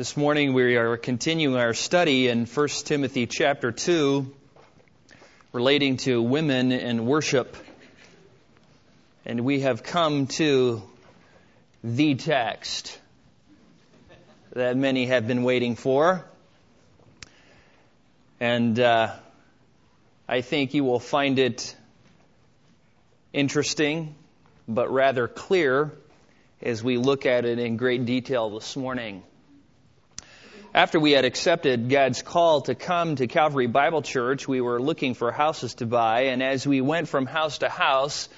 This morning we are continuing our study in 1 Timothy chapter 2 relating to women in worship. And we have come to the text that many have been waiting for. And uh, I think you will find it interesting, but rather clear as we look at it in great detail this morning after we had accepted God's call to come to Calvary Bible Church, we were looking for houses to buy, and as we went from house to house,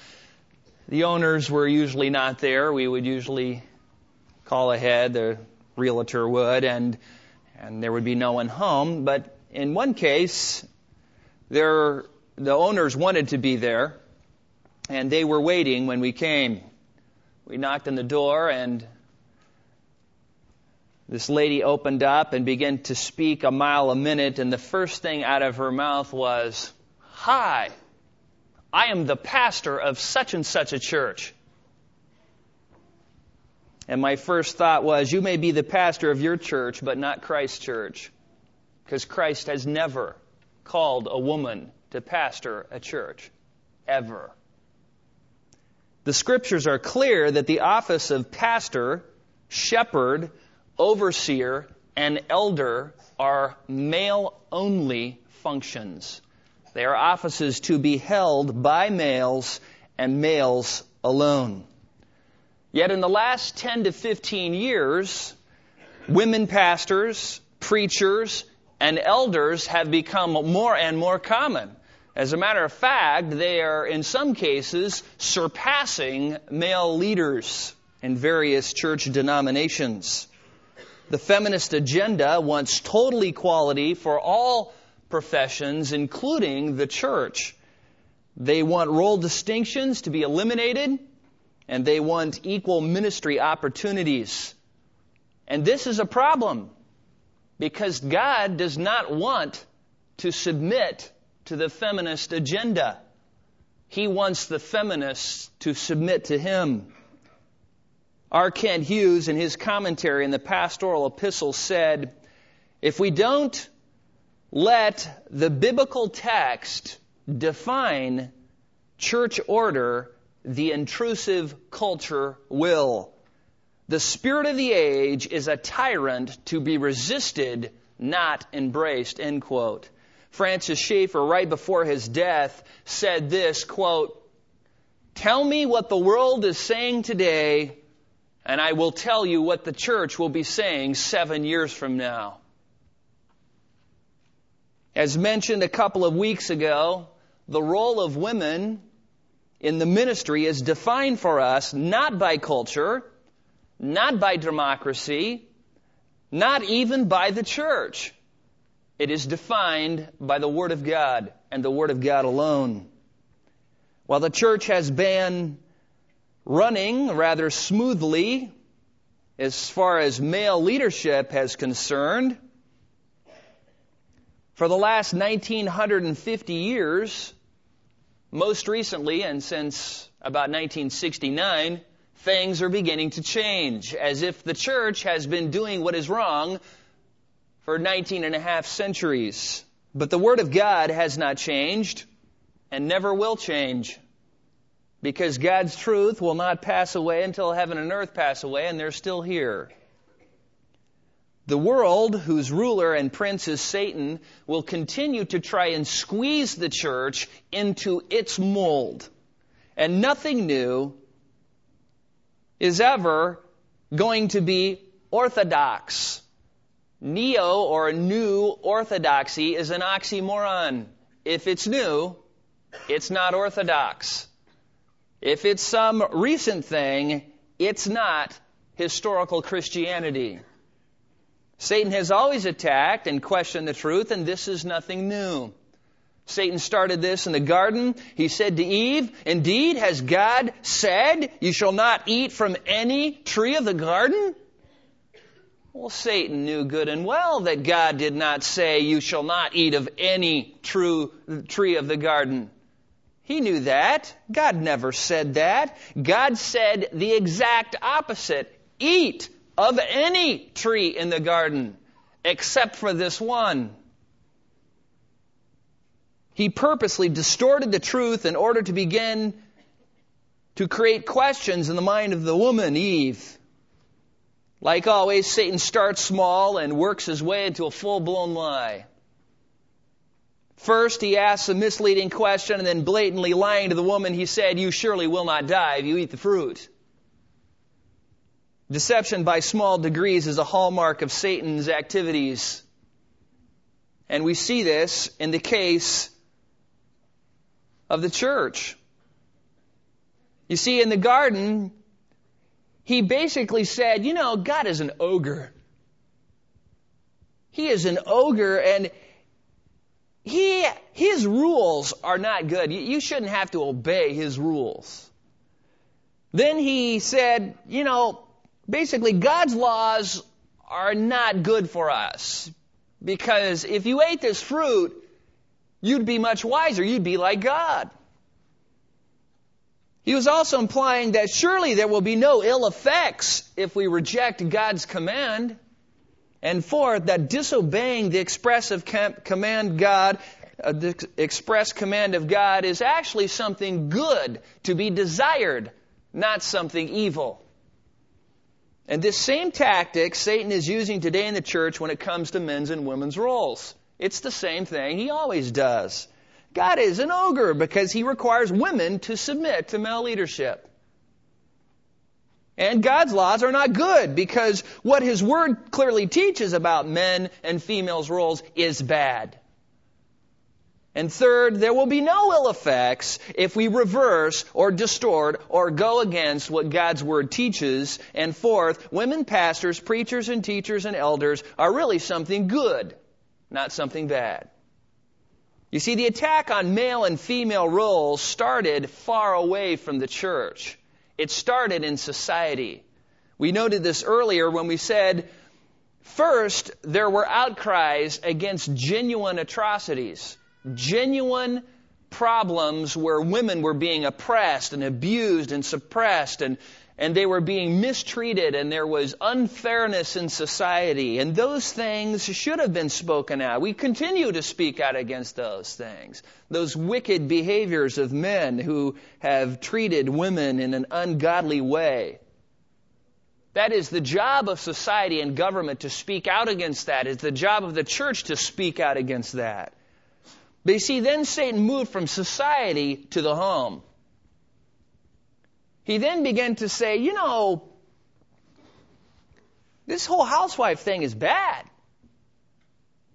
the owners were usually not there. We would usually call ahead, the realtor would, and and there would be no one home. But in one case, there the owners wanted to be there, and they were waiting when we came. We knocked on the door, and this lady opened up and began to speak a mile a minute, and the first thing out of her mouth was, Hi, I am the pastor of such and such a church. And my first thought was, You may be the pastor of your church, but not Christ's church. Because Christ has never called a woman to pastor a church. Ever. The scriptures are clear that the office of pastor, shepherd, overseer, and elder are male only functions. They are offices to be held by males and males alone. Yet in the last 10 to 15 years, women pastors, preachers, and elders have become more and more common. As a matter of fact, they are in some cases surpassing male leaders in various church denominations. The feminist agenda wants total equality for all professions, including the church. They want role distinctions to be eliminated, and they want equal ministry opportunities. And this is a problem because God does not want to submit to the feminist agenda. He wants the feminists to submit to Him. R. Kent Hughes, in his commentary in the pastoral epistle, said, If we don't let the biblical text define church order, the intrusive culture will. The spirit of the age is a tyrant to be resisted, not embraced, end quote. Francis Schaeffer, right before his death, said this, quote, Tell me what the world is saying today and I will tell you what the church will be saying seven years from now. As mentioned a couple of weeks ago, the role of women in the ministry is defined for us not by culture, not by democracy, not even by the church. It is defined by the Word of God and the Word of God alone. While the church has been running rather smoothly as far as male leadership has concerned. For the last 1950 years, most recently and since about 1969, things are beginning to change, as if the church has been doing what is wrong for 19 and a half centuries. But the Word of God has not changed and never will change because God's truth will not pass away until heaven and earth pass away, and they're still here. The world, whose ruler and prince is Satan, will continue to try and squeeze the church into its mold. And nothing new is ever going to be orthodox. Neo or new orthodoxy is an oxymoron. If it's new, it's not orthodox. If it's some recent thing, it's not historical Christianity. Satan has always attacked and questioned the truth, and this is nothing new. Satan started this in the garden. He said to Eve, Indeed, has God said, You shall not eat from any tree of the garden? Well, Satan knew good and well that God did not say, You shall not eat of any true tree of the garden. He knew that. God never said that. God said the exact opposite. Eat of any tree in the garden except for this one. He purposely distorted the truth in order to begin to create questions in the mind of the woman, Eve. Like always, Satan starts small and works his way into a full blown lie. First, he asks a misleading question and then blatantly lying to the woman, he said, You surely will not die if you eat the fruit. Deception by small degrees is a hallmark of Satan's activities. And we see this in the case of the church. You see, in the garden, he basically said, you know, God is an ogre. He is an ogre and he, his rules are not good. You, you shouldn't have to obey his rules. Then he said, you know, basically God's laws are not good for us. Because if you ate this fruit, you'd be much wiser. You'd be like God. He was also implying that surely there will be no ill effects if we reject God's command. And fourth, that disobeying the expressive command God, uh, the express command of God is actually something good to be desired, not something evil. And this same tactic Satan is using today in the church when it comes to men's and women's roles. It's the same thing he always does. God is an ogre because he requires women to submit to male leadership. And God's laws are not good because what his word clearly teaches about men and females' roles is bad. And third, there will be no ill effects if we reverse or distort or go against what God's Word teaches. And fourth, women pastors, preachers, and teachers and elders are really something good, not something bad. You see, the attack on male and female roles started far away from the church. It started in society. We noted this earlier when we said, first, there were outcries against genuine atrocities, genuine problems where women were being oppressed and abused and suppressed and and they were being mistreated and there was unfairness in society and those things should have been spoken out. We continue to speak out against those things. Those wicked behaviors of men who have treated women in an ungodly way. That is the job of society and government to speak out against that. It's the job of the church to speak out against that. But you see, then Satan moved from society to the home. He then began to say, you know, this whole housewife thing is bad.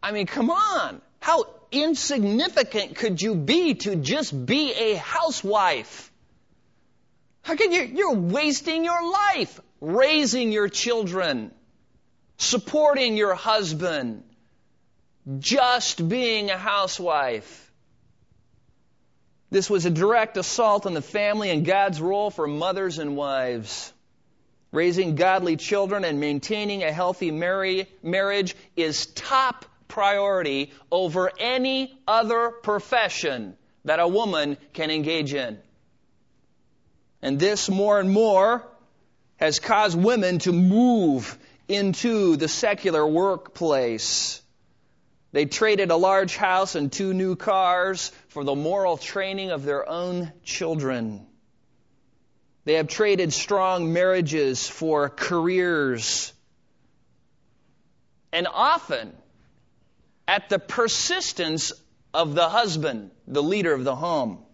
I mean, come on. How insignificant could you be to just be a housewife? How can you, you're wasting your life raising your children, supporting your husband, just being a housewife. This was a direct assault on the family and God's role for mothers and wives. Raising godly children and maintaining a healthy marriage is top priority over any other profession that a woman can engage in. And this more and more has caused women to move into the secular workplace. They traded a large house and two new cars for the moral training of their own children. They have traded strong marriages for careers. And often, at the persistence of the husband, the leader of the home.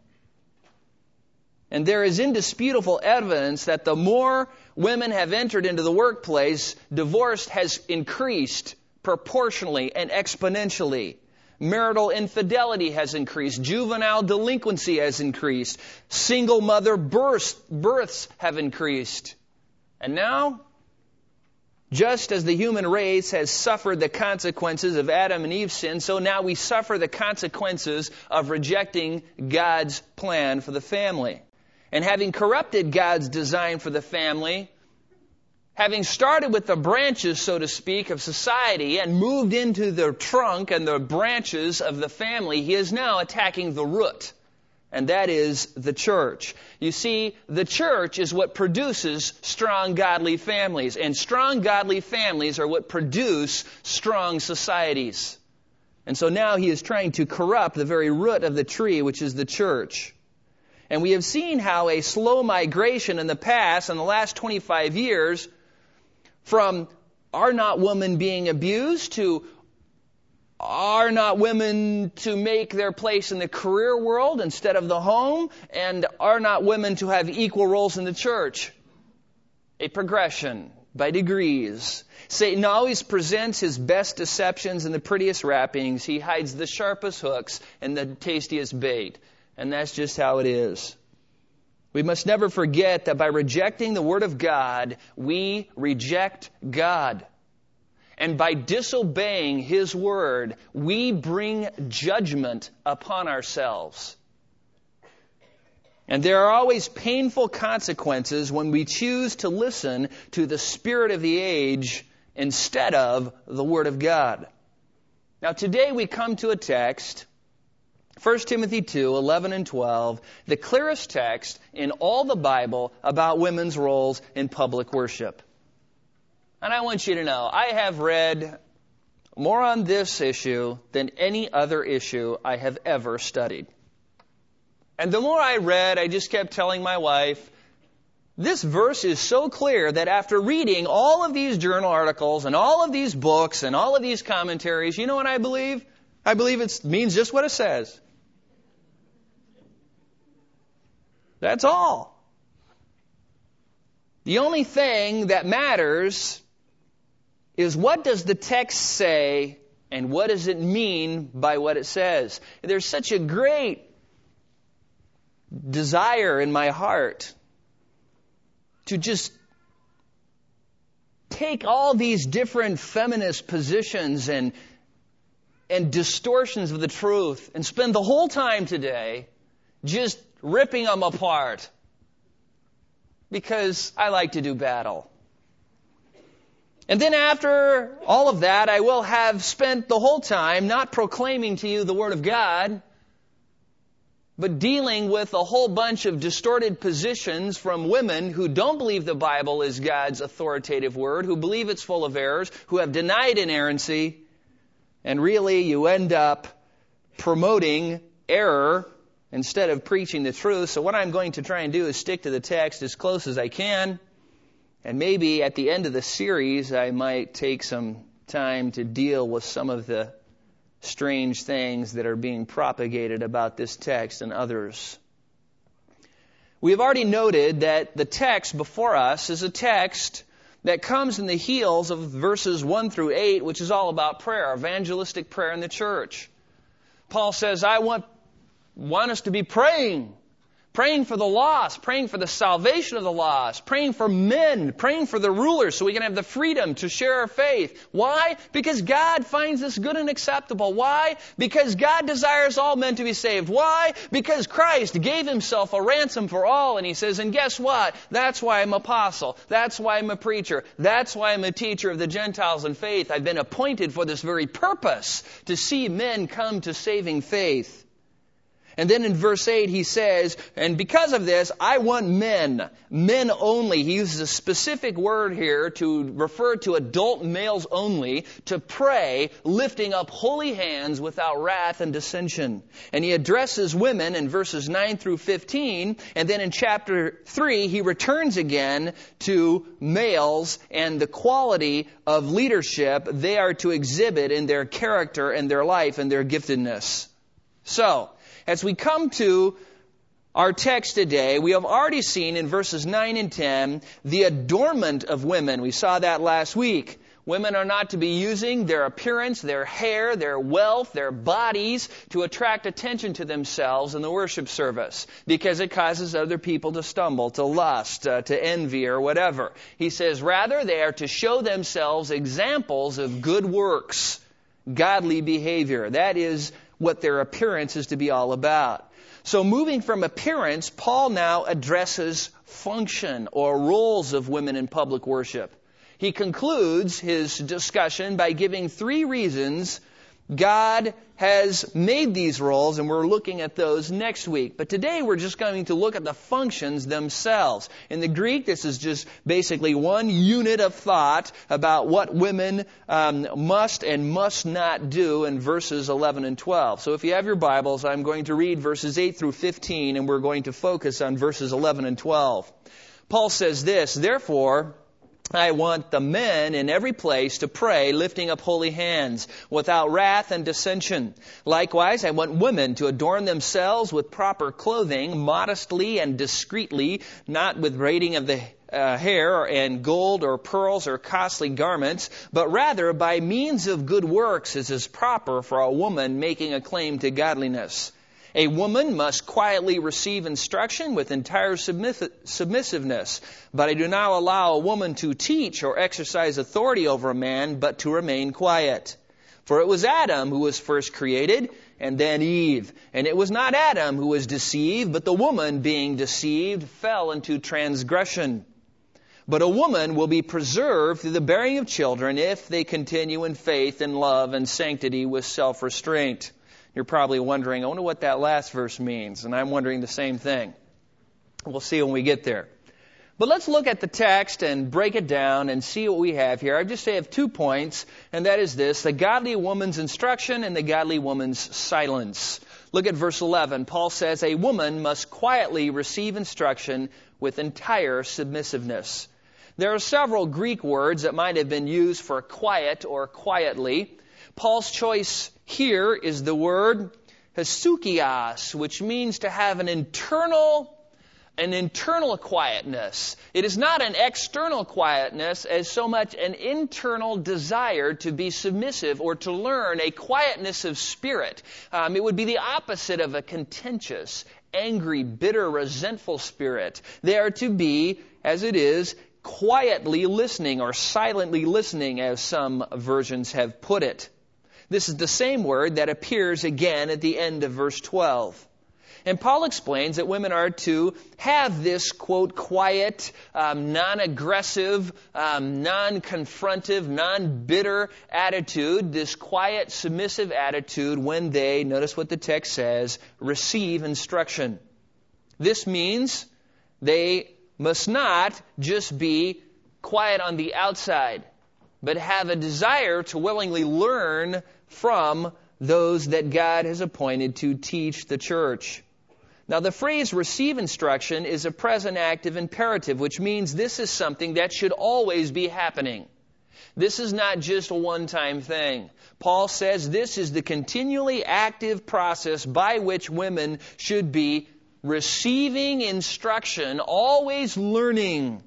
And there is indisputable evidence that the more women have entered into the workplace, divorce has increased proportionally and exponentially. Marital infidelity has increased. Juvenile delinquency has increased. Single mother births, births have increased. And now, just as the human race has suffered the consequences of Adam and Eve's sin, so now we suffer the consequences of rejecting God's plan for the family. And having corrupted God's design for the family, having started with the branches, so to speak, of society and moved into the trunk and the branches of the family, he is now attacking the root. and that is the church. You see, the church is what produces strong godly families, and strong godly families are what produce strong societies. And so now he is trying to corrupt the very root of the tree, which is the church. And we have seen how a slow migration in the past, in the last 25 years, from are not women being abused to are not women to make their place in the career world instead of the home? And are not women to have equal roles in the church? A progression by degrees. Satan always presents his best deceptions in the prettiest wrappings. He hides the sharpest hooks and the tastiest bait. And that's just how it is. We must never forget that by rejecting the Word of God, we reject God. And by disobeying His word, we bring judgment upon ourselves. And there are always painful consequences when we choose to listen to the spirit of the age instead of the Word of God. Now today we come to a text, 1 Timothy 2, 11 and 12, the clearest text in all the Bible about women's roles in public worship. And I want you to know, I have read more on this issue than any other issue I have ever studied. And the more I read, I just kept telling my wife, this verse is so clear that after reading all of these journal articles and all of these books and all of these commentaries, you know what I believe? I believe it means just what it says. That's all. The only thing that matters is what does the text say and what does it mean by what it says? There's such a great desire in my heart to just take all these different feminist positions and and distortions of the truth and spend the whole time today just ripping them apart because I like to do battle. And then after all of that, I will have spent the whole time not proclaiming to you the Word of God, but dealing with a whole bunch of distorted positions from women who don't believe the Bible is God's authoritative Word, who believe it's full of errors, who have denied inerrancy, and really you end up promoting error instead of preaching the truth. So what I'm going to try and do is stick to the text as close as I can. And maybe at the end of the series, I might take some time to deal with some of the strange things that are being propagated about this text and others. We have already noted that the text before us is a text that comes in the heels of verses 1 through 8, which is all about prayer, evangelistic prayer in the church. Paul says, I want, want us to be praying praying for the lost, praying for the salvation of the lost, praying for men, praying for the rulers so we can have the freedom to share our faith. Why? Because God finds this good and acceptable. Why? Because God desires all men to be saved. Why? Because Christ gave himself a ransom for all and he says, and guess what? That's why I'm apostle. That's why I'm a preacher. That's why I'm a teacher of the Gentiles in faith. I've been appointed for this very purpose to see men come to saving faith. And then in verse 8 he says, and because of this, I want men, men only. He uses a specific word here to refer to adult males only, to pray, lifting up holy hands without wrath and dissension. And he addresses women in verses 9 through 15, and then in chapter 3 he returns again to males and the quality of leadership they are to exhibit in their character and their life and their giftedness. So, as we come to our text today, we have already seen in verses 9 and 10 the adornment of women. We saw that last week. Women are not to be using their appearance, their hair, their wealth, their bodies to attract attention to themselves in the worship service because it causes other people to stumble, to lust, uh, to envy, or whatever. He says, rather, they are to show themselves examples of good works, godly behavior. That is what their appearance is to be all about. So moving from appearance, Paul now addresses function or roles of women in public worship. He concludes his discussion by giving three reasons God has made these roles, and we're looking at those next week. But today we're just going to look at the functions themselves. In the Greek, this is just basically one unit of thought about what women um, must and must not do in verses 11 and 12. So if you have your Bibles, I'm going to read verses 8 through 15, and we're going to focus on verses 11 and 12. Paul says this, Therefore, I want the men in every place to pray, lifting up holy hands, without wrath and dissension. Likewise, I want women to adorn themselves with proper clothing, modestly and discreetly, not with braiding of the uh, hair and gold or pearls or costly garments, but rather by means of good works as is proper for a woman making a claim to godliness. A woman must quietly receive instruction with entire submissiveness, but I do not allow a woman to teach or exercise authority over a man, but to remain quiet. For it was Adam who was first created, and then Eve. And it was not Adam who was deceived, but the woman being deceived fell into transgression. But a woman will be preserved through the bearing of children if they continue in faith and love and sanctity with self-restraint. You're probably wondering, I wonder what that last verse means. And I'm wondering the same thing. We'll see when we get there. But let's look at the text and break it down and see what we have here. I just have two points, and that is this the godly woman's instruction and the godly woman's silence. Look at verse 11. Paul says, A woman must quietly receive instruction with entire submissiveness. There are several Greek words that might have been used for quiet or quietly. Paul's choice here is the word hesukios, which means to have an internal an internal quietness. It is not an external quietness as so much an internal desire to be submissive or to learn a quietness of spirit. Um, it would be the opposite of a contentious, angry, bitter, resentful spirit. They are to be, as it is, quietly listening or silently listening, as some versions have put it. This is the same word that appears again at the end of verse 12. And Paul explains that women are to have this, quote, quiet, um, non aggressive, um, non confrontive, non bitter attitude, this quiet, submissive attitude when they, notice what the text says, receive instruction. This means they must not just be quiet on the outside, but have a desire to willingly learn from those that God has appointed to teach the church. Now, the phrase receive instruction is a present active imperative, which means this is something that should always be happening. This is not just a one time thing. Paul says this is the continually active process by which women should be receiving instruction, always learning.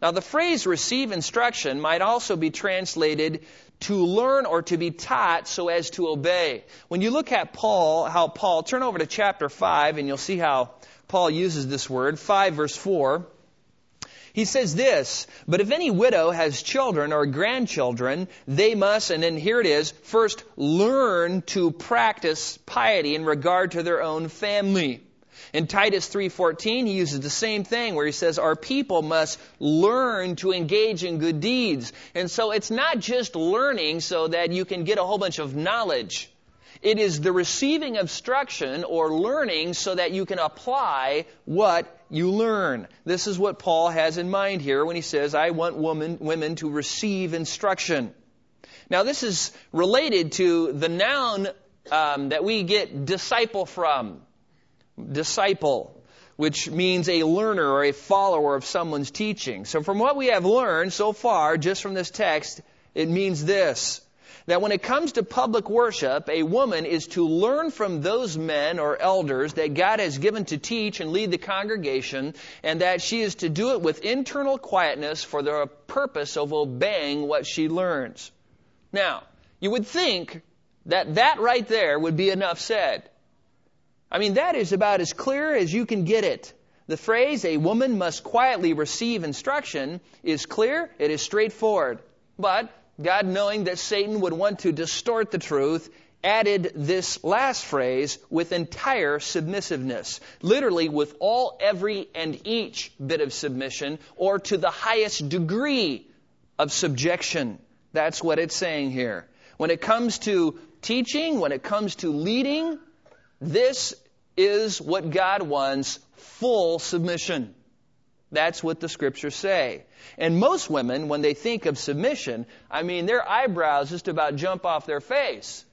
Now, the phrase receive instruction might also be translated to learn or to be taught so as to obey. When you look at Paul, how Paul, turn over to chapter 5 and you'll see how Paul uses this word, 5 verse 4. He says this, but if any widow has children or grandchildren, they must, and then here it is, first learn to practice piety in regard to their own family. In Titus 3:14, he uses the same thing where he says our people must learn to engage in good deeds. And so it's not just learning so that you can get a whole bunch of knowledge. It is the receiving instruction or learning so that you can apply what you learn. This is what Paul has in mind here when he says, I want woman, women to receive instruction. Now, this is related to the noun um, that we get disciple from disciple, which means a learner or a follower of someone's teaching. So from what we have learned so far, just from this text, it means this. That when it comes to public worship, a woman is to learn from those men or elders that God has given to teach and lead the congregation, and that she is to do it with internal quietness for the purpose of obeying what she learns. Now, you would think that that right there would be enough said. I mean, that is about as clear as you can get it. The phrase, a woman must quietly receive instruction, is clear, it is straightforward. But God, knowing that Satan would want to distort the truth, added this last phrase with entire submissiveness. Literally, with all, every, and each bit of submission, or to the highest degree of subjection. That's what it's saying here. When it comes to teaching, when it comes to leading, this is what God wants full submission. That's what the scriptures say. And most women, when they think of submission, I mean, their eyebrows just about jump off their face.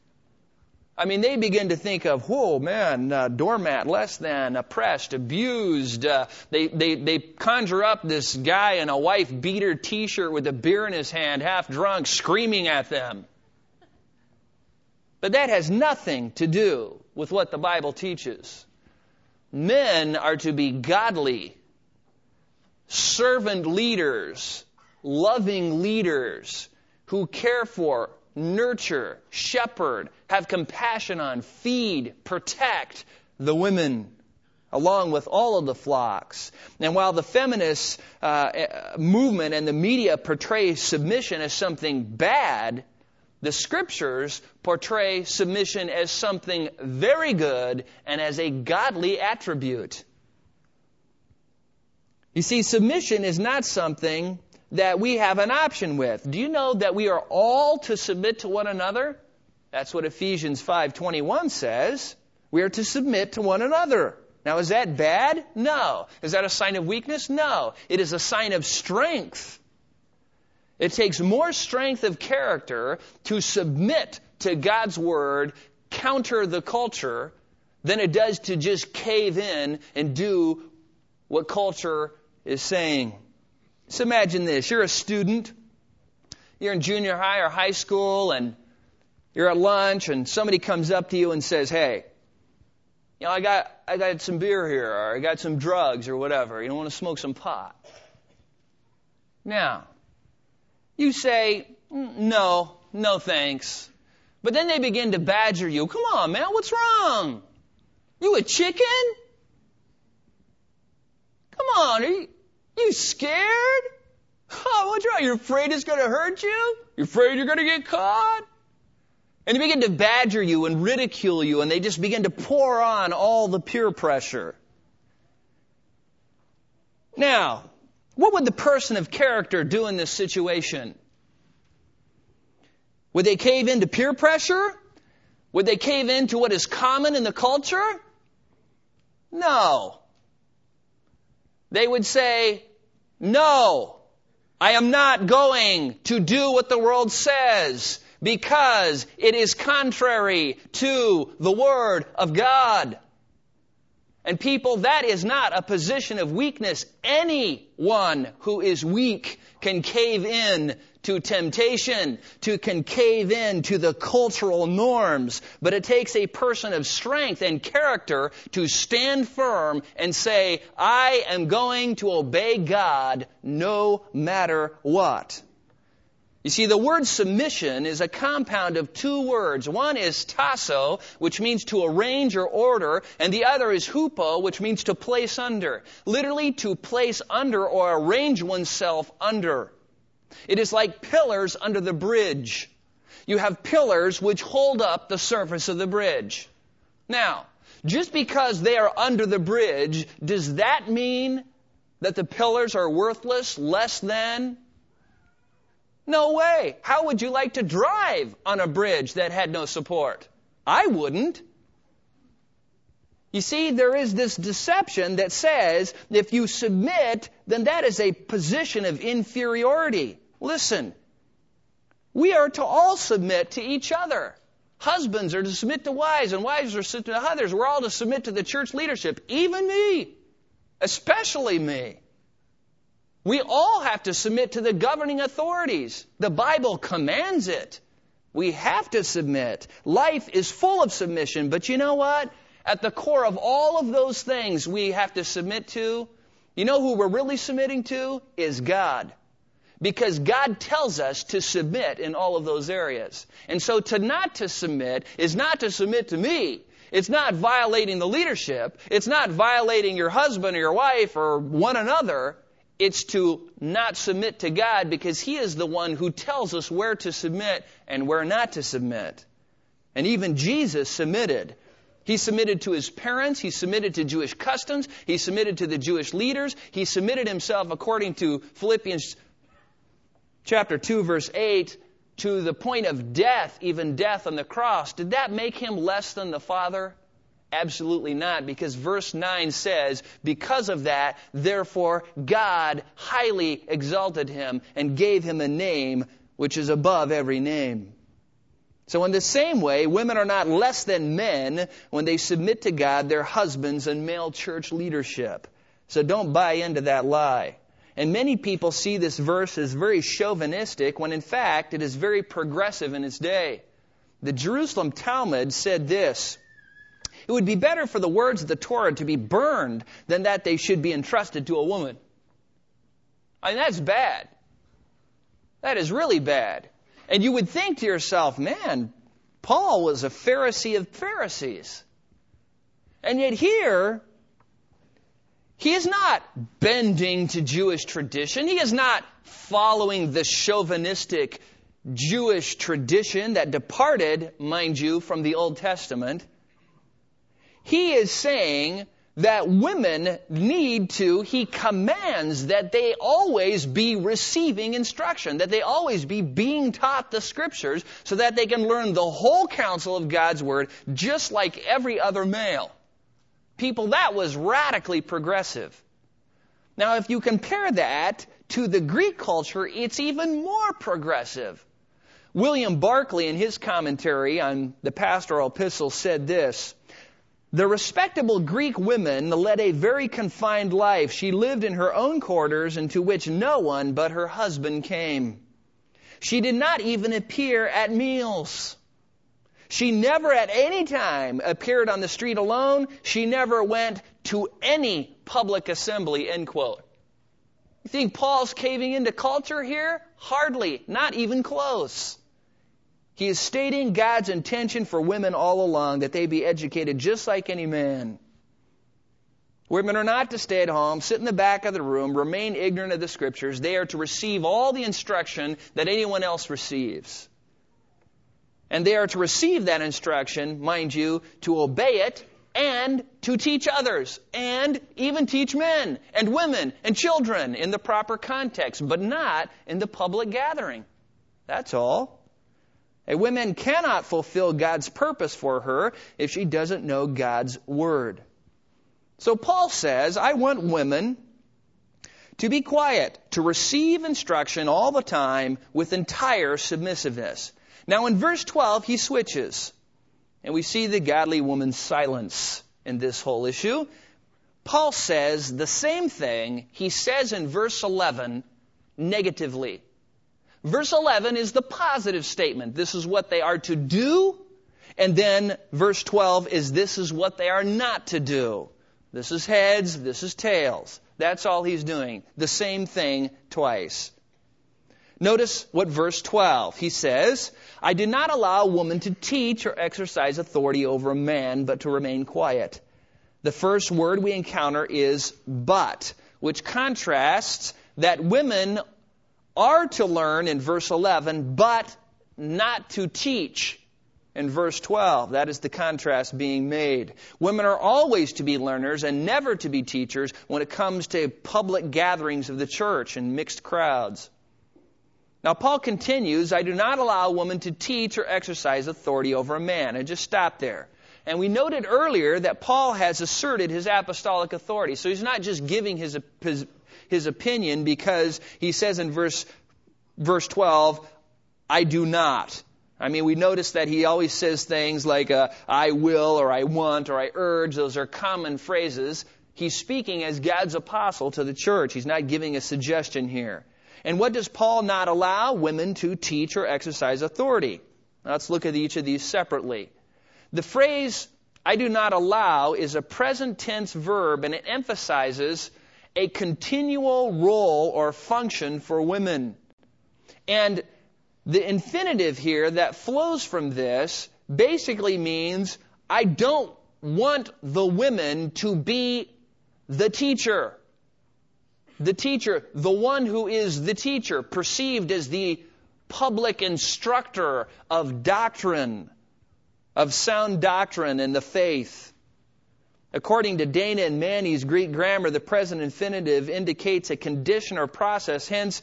I mean, they begin to think of, whoa, man, uh, doormat, less than, oppressed, abused. Uh, they, they, they conjure up this guy in a wife beater t-shirt with a beer in his hand, half drunk, screaming at them. But that has nothing to do with what the Bible teaches. Men are to be godly, servant leaders, loving leaders who care for, nurture, shepherd, have compassion on, feed, protect the women along with all of the flocks. And while the feminist uh, movement and the media portray submission as something bad, the scriptures portray submission as something very good and as a godly attribute. You see, submission is not something that we have an option with. Do you know that we are all to submit to one another? That's what Ephesians 5:21 says. We are to submit to one another. Now is that bad? No. Is that a sign of weakness? No. It is a sign of strength. It takes more strength of character to submit to God's word, counter the culture, than it does to just cave in and do what culture is saying. So imagine this. You're a student. You're in junior high or high school and you're at lunch and somebody comes up to you and says, Hey, you know, I got, I got some beer here or I got some drugs or whatever. You don't want to smoke some pot. Now, you say, mm, no, no thanks. But then they begin to badger you. Come on, man, what's wrong? You a chicken? Come on, are you, you scared? Oh, what's wrong? You're afraid it's going to hurt you? You're afraid you're going to get caught? And they begin to badger you and ridicule you, and they just begin to pour on all the peer pressure. Now, what would the person of character do in this situation? Would they cave into peer pressure? Would they cave into what is common in the culture? No. They would say, no, I am not going to do what the world says because it is contrary to the Word of God. And people, that is not a position of weakness. Anyone who is weak can cave in to temptation, to can cave in to the cultural norms. But it takes a person of strength and character to stand firm and say, I am going to obey God no matter what. You see, the word submission is a compound of two words. One is tasso, which means to arrange or order, and the other is hupo, which means to place under. Literally, to place under or arrange oneself under. It is like pillars under the bridge. You have pillars which hold up the surface of the bridge. Now, just because they are under the bridge, does that mean that the pillars are worthless, less than? No way. How would you like to drive on a bridge that had no support? I wouldn't. You see, there is this deception that says if you submit, then that is a position of inferiority. Listen, we are to all submit to each other. Husbands are to submit to wives, and wives are to submit to others. We're all to submit to the church leadership, even me, especially me. We all have to submit to the governing authorities. The Bible commands it. We have to submit. Life is full of submission, but you know what? At the core of all of those things we have to submit to, you know who we're really submitting to? Is God. Because God tells us to submit in all of those areas. And so to not to submit is not to submit to me. It's not violating the leadership. It's not violating your husband or your wife or one another. It's to not submit to God because He is the one who tells us where to submit and where not to submit. And even Jesus submitted. He submitted to his parents. He submitted to Jewish customs. He submitted to the Jewish leaders. He submitted himself according to Philippians chapter 2 verse 8 to the point of death, even death on the cross, did that make him less than the Father? Absolutely not, because verse 9 says, Because of that, therefore, God highly exalted him and gave him a name which is above every name. So, in the same way, women are not less than men when they submit to God, their husbands, and male church leadership. So, don't buy into that lie. And many people see this verse as very chauvinistic when in fact it is very progressive in its day. The Jerusalem Talmud said this It would be better for the words of the Torah to be burned than that they should be entrusted to a woman. I mean, that's bad. That is really bad. And you would think to yourself, man, Paul was a Pharisee of Pharisees. And yet here, he is not bending to Jewish tradition. He is not following the chauvinistic Jewish tradition that departed, mind you, from the Old Testament. He is saying that women need to, he commands that they always be receiving instruction, that they always be being taught the scriptures so that they can learn the whole counsel of God's word just like every other male people, that was radically progressive. Now, if you compare that to the Greek culture, it's even more progressive. William Barclay, in his commentary on the pastoral epistles, said this The respectable Greek woman led a very confined life. She lived in her own quarters, into which no one but her husband came. She did not even appear at meals. She never at any time appeared on the street alone. She never went to any public assembly, end quote. You think Paul's caving into culture here? Hardly. Not even close. He is stating God's intention for women all along that they be educated just like any man. Women are not to stay at home, sit in the back of the room, remain ignorant of the scriptures. They are to receive all the instruction that anyone else receives. And they are to receive that instruction, mind you, to obey it and to teach others and even teach men and women and children in the proper context, but not in the public gathering. That's all. A woman cannot fulfill God's purpose for her if she doesn't know God's word. So Paul says, I want women to be quiet, to receive instruction all the time with entire submissiveness. Now in verse 12, he switches. And we see the godly woman's silence in this whole issue. Paul says the same thing he says in verse 11 negatively. Verse 11 is the positive statement. This is what they are to do. And then verse 12 is this is what they are not to do. This is heads, this is tails. That's all he's doing. The same thing twice. Notice what verse 12, he says, I do not allow a woman to teach or exercise authority over a man, but to remain quiet. The first word we encounter is but, which contrasts that women are to learn in verse 11, but not to teach in verse 12. That is the contrast being made. Women are always to be learners and never to be teachers when it comes to public gatherings of the church and mixed crowds. Now, Paul continues, I do not allow a woman to teach or exercise authority over a man. And just stop there. And we noted earlier that Paul has asserted his apostolic authority. So he's not just giving his, his, his opinion because he says in verse, verse 12, I do not. I mean, we notice that he always says things like, uh, I will, or I want, or I urge. Those are common phrases. He's speaking as God's apostle to the church. He's not giving a suggestion here. And what does Paul not allow? Women to teach or exercise authority. Let's look at each of these separately. The phrase, I do not allow, is a present tense verb and it emphasizes a continual role or function for women. And the infinitive here that flows from this basically means I don't want the women to be the teacher the teacher, the one who is the teacher, perceived as the public instructor of doctrine, of sound doctrine in the faith. According to Dana and Mantey's Greek grammar, the present infinitive indicates a condition or process. Hence,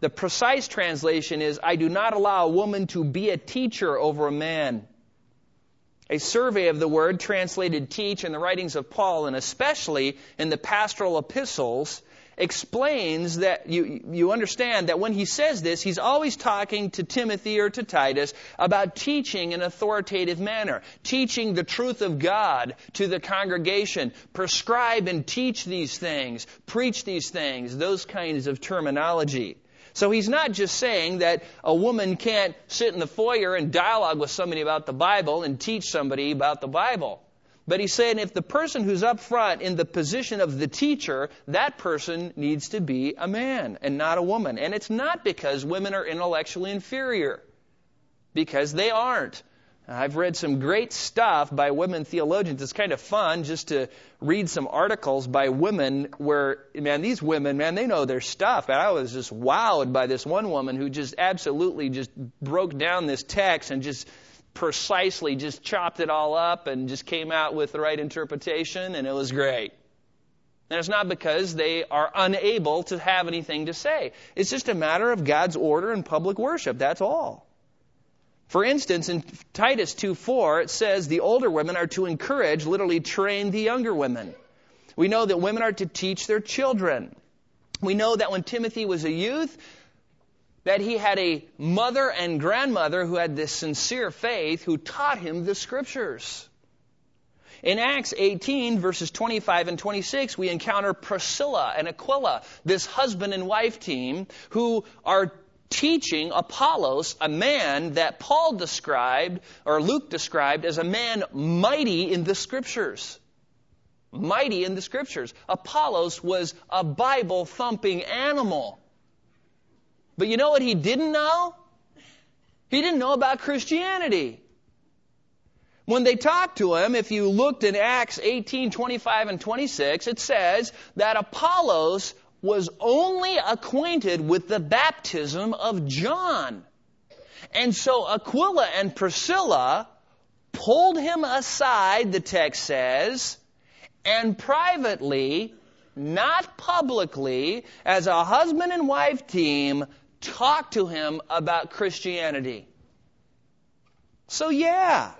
The precise translation is, I do not allow a woman to be a teacher over a man. A survey of the word translated teach in the writings of Paul and especially in the pastoral epistles explains that you, you understand that when he says this, he's always talking to Timothy or to Titus about teaching in an authoritative manner, teaching the truth of God to the congregation, prescribe and teach these things, preach these things, those kinds of terminology. So he's not just saying that a woman can't sit in the foyer and dialogue with somebody about the Bible and teach somebody about the Bible. But he's saying if the person who's up front in the position of the teacher, that person needs to be a man and not a woman. And it's not because women are intellectually inferior, because they aren't. I've read some great stuff by women theologians. It's kind of fun just to read some articles by women where, man, these women, man, they know their stuff. And I was just wowed by this one woman who just absolutely just broke down this text and just precisely just chopped it all up and just came out with the right interpretation, and it was great. And it's not because they are unable to have anything to say. It's just a matter of God's order and public worship. That's all. For instance, in Titus 2:4, it says the older women are to encourage, literally train the younger women. We know that women are to teach their children. We know that when Timothy was a youth, that he had a mother and grandmother who had this sincere faith who taught him the scriptures. In Acts 18, verses 25 and 26, we encounter Priscilla and Aquila, this husband and wife team, who are teaching Apollos, a man that Paul described, or Luke described, as a man mighty in the scriptures. Mighty in the scriptures. Apollos was a Bible thumping animal. But you know what he didn't know? He didn't know about Christianity. When they talked to him, if you looked in Acts 18, 25, and 26, it says that Apollos was only acquainted with the baptism of John. And so Aquila and Priscilla pulled him aside, the text says, and privately, not publicly, as a husband and wife team, talked to him about Christianity. So yeah,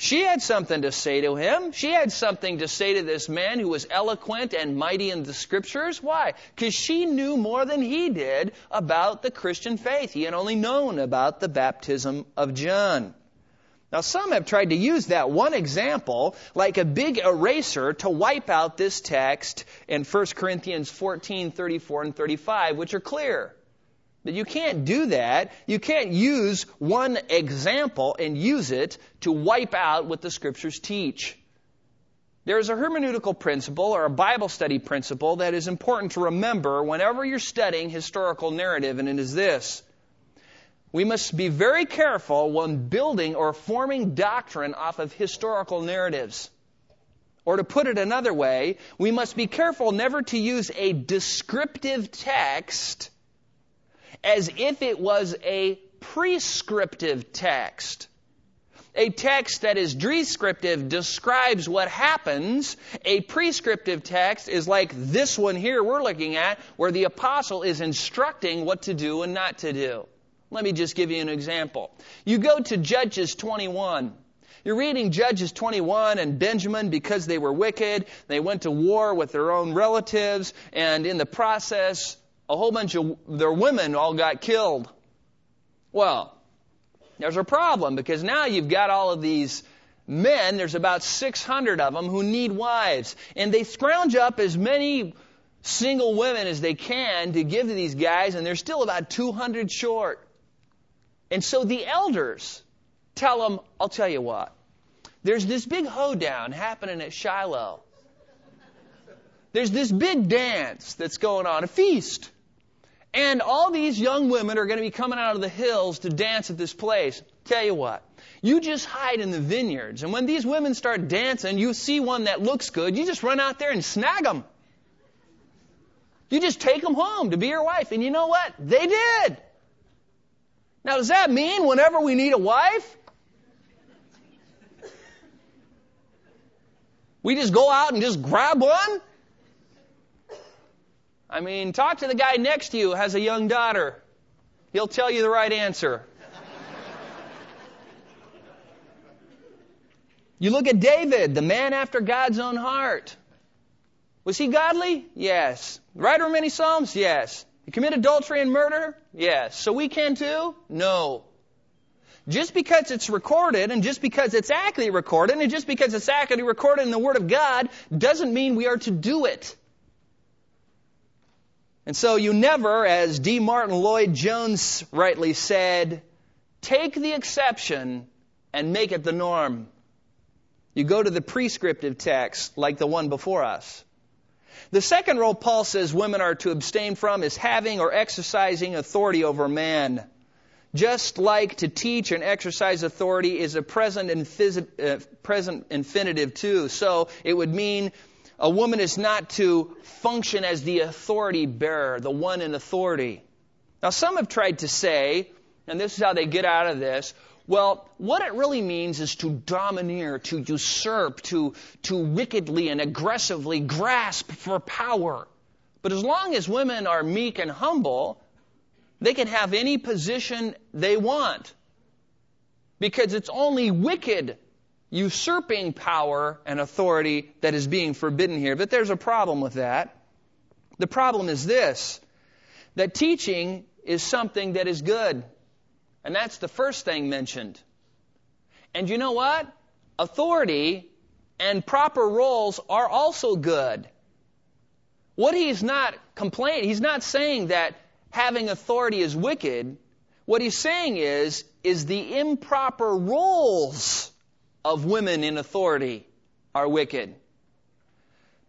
she had something to say to him. She had something to say to this man who was eloquent and mighty in the scriptures. Why? Because she knew more than he did about the Christian faith. He had only known about the baptism of John. Now, some have tried to use that one example like a big eraser to wipe out this text in 1 Corinthians 14, 34, and 35, which are clear. But you can't do that. You can't use one example and use it to wipe out what the scriptures teach. There is a hermeneutical principle or a Bible study principle that is important to remember whenever you're studying historical narrative, and it is this. We must be very careful when building or forming doctrine off of historical narratives. Or to put it another way, we must be careful never to use a descriptive text as if it was a prescriptive text. A text that is descriptive describes what happens. A prescriptive text is like this one here we're looking at, where the apostle is instructing what to do and not to do. Let me just give you an example. You go to Judges 21. You're reading Judges 21 and Benjamin, because they were wicked, they went to war with their own relatives, and in the process, a whole bunch of their women all got killed. Well, there's a problem because now you've got all of these men, there's about 600 of them who need wives. And they scrounge up as many single women as they can to give to these guys, and they're still about 200 short. And so the elders tell them, I'll tell you what, there's this big hoedown happening at Shiloh. There's this big dance that's going on, a feast. And all these young women are going to be coming out of the hills to dance at this place. Tell you what, you just hide in the vineyards. And when these women start dancing, you see one that looks good, you just run out there and snag them. You just take them home to be your wife. And you know what? They did. Now, does that mean whenever we need a wife, we just go out and just grab one? I mean, talk to the guy next to you has a young daughter. He'll tell you the right answer. you look at David, the man after God's own heart. Was he godly? Yes. Writer of many Psalms? Yes. He committed adultery and murder? Yes. So we can too? No. Just because it's recorded and just because it's accurately recorded and just because it's accurately recorded in the Word of God doesn't mean we are to do it. And so you never, as D. Martyn Lloyd-Jones rightly said, take the exception and make it the norm. You go to the prescriptive text like the one before us. The second role Paul says women are to abstain from is having or exercising authority over man. Just like to teach and exercise authority is a present, uh, present infinitive too. So it would mean a woman is not to function as the authority bearer, the one in authority. Now, some have tried to say, and this is how they get out of this, well, what it really means is to domineer, to usurp, to, to wickedly and aggressively grasp for power. But as long as women are meek and humble, they can have any position they want. Because it's only wicked usurping power and authority that is being forbidden here. But there's a problem with that. The problem is this that teaching is something that is good. And that's the first thing mentioned. And you know what? Authority and proper roles are also good. What he's not complaining, he's not saying that having authority is wicked. What he's saying is, is the improper roles of women in authority are wicked.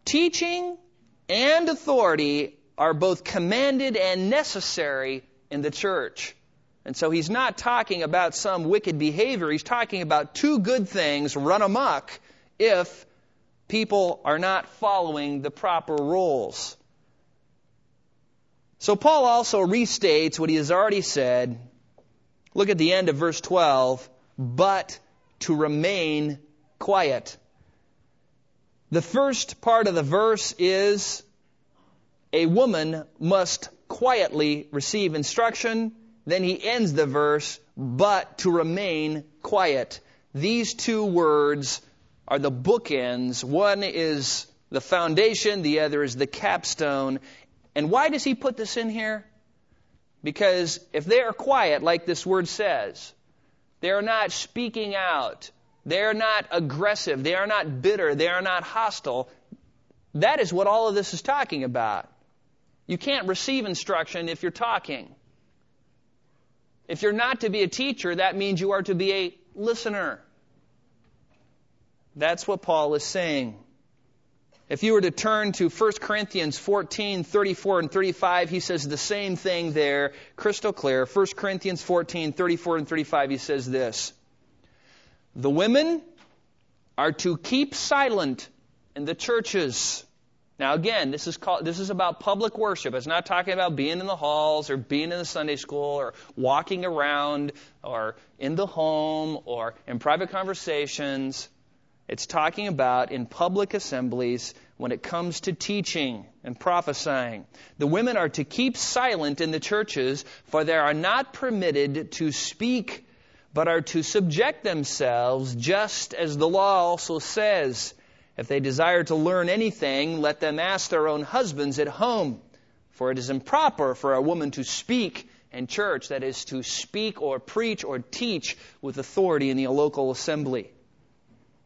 Teaching and authority are both commanded and necessary in the church. And so he's not talking about some wicked behavior. He's talking about two good things run amok if people are not following the proper rules. So Paul also restates what he has already said. Look at the end of verse 12. But to remain quiet. The first part of the verse is a woman must quietly receive instruction. Then he ends the verse, but to remain quiet. These two words are the bookends. One is the foundation, the other is the capstone. And why does he put this in here? Because if they are quiet, like this word says, they are not speaking out. They are not aggressive. They are not bitter. They are not hostile. That is what all of this is talking about. You can't receive instruction if you're talking. If you're not to be a teacher, that means you are to be a listener. That's what Paul is saying. If you were to turn to 1 Corinthians 14, 34 and 35, he says the same thing there, crystal clear. 1 Corinthians 14, 34 and 35, he says this. The women are to keep silent in the churches. Now again, this is called, this is about public worship. It's not talking about being in the halls or being in the Sunday school or walking around or in the home or in private conversations. It's talking about in public assemblies when it comes to teaching and prophesying. The women are to keep silent in the churches, for they are not permitted to speak, but are to subject themselves, just as the law also says. If they desire to learn anything, let them ask their own husbands at home. For it is improper for a woman to speak in church, that is, to speak or preach or teach with authority in the local assembly.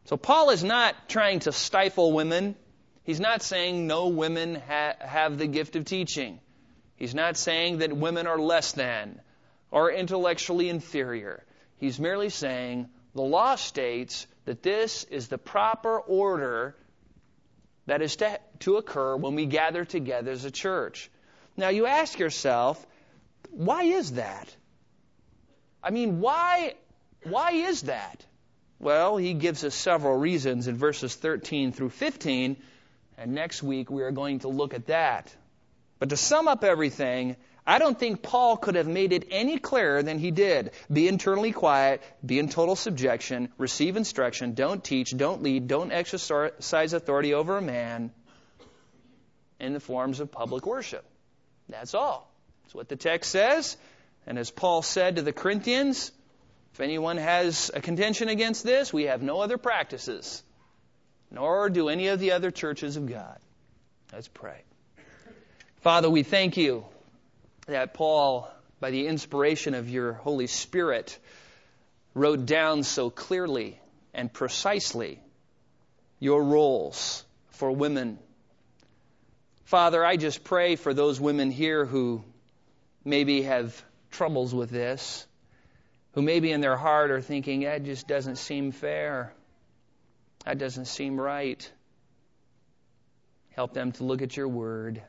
So Paul is not trying to stifle women. He's not saying no women ha- have the gift of teaching. He's not saying that women are less than or intellectually inferior. He's merely saying the law states that this is the proper order that is to, to occur when we gather together as a church. Now you ask yourself, why is that? I mean, why, why is that? Well, he gives us several reasons in verses 13 through 15, and next week we are going to look at that. But to sum up everything, I don't think Paul could have made it any clearer than he did. Be internally quiet, be in total subjection, receive instruction, don't teach, don't lead, don't exercise authority over a man. in the forms of public worship. That's all. That's what the text says. And as Paul said to the Corinthians, if anyone has a contention against this, we have no other practices, nor do any of the other churches of God. Let's pray. Father, we thank you that Paul, by the inspiration of your Holy Spirit, wrote down so clearly and precisely your roles for women. Father, I just pray for those women here who maybe have troubles with this, who maybe in their heart are thinking, that just doesn't seem fair. That doesn't seem right. Help them to look at your word.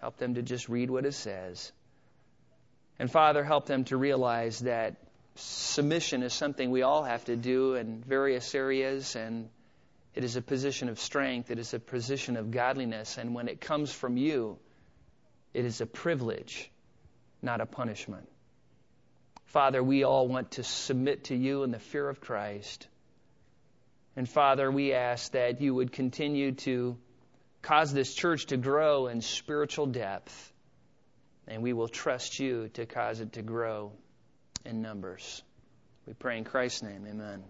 Help them to just read what it says. And Father, help them to realize that submission is something we all have to do in various areas, and it is a position of strength, it is a position of godliness, and when it comes from you, it is a privilege, not a punishment. Father, we all want to submit to you in the fear of Christ. And Father, we ask that you would continue to cause this church to grow in spiritual depth, and we will trust you to cause it to grow in numbers. We pray in Christ's name. Amen.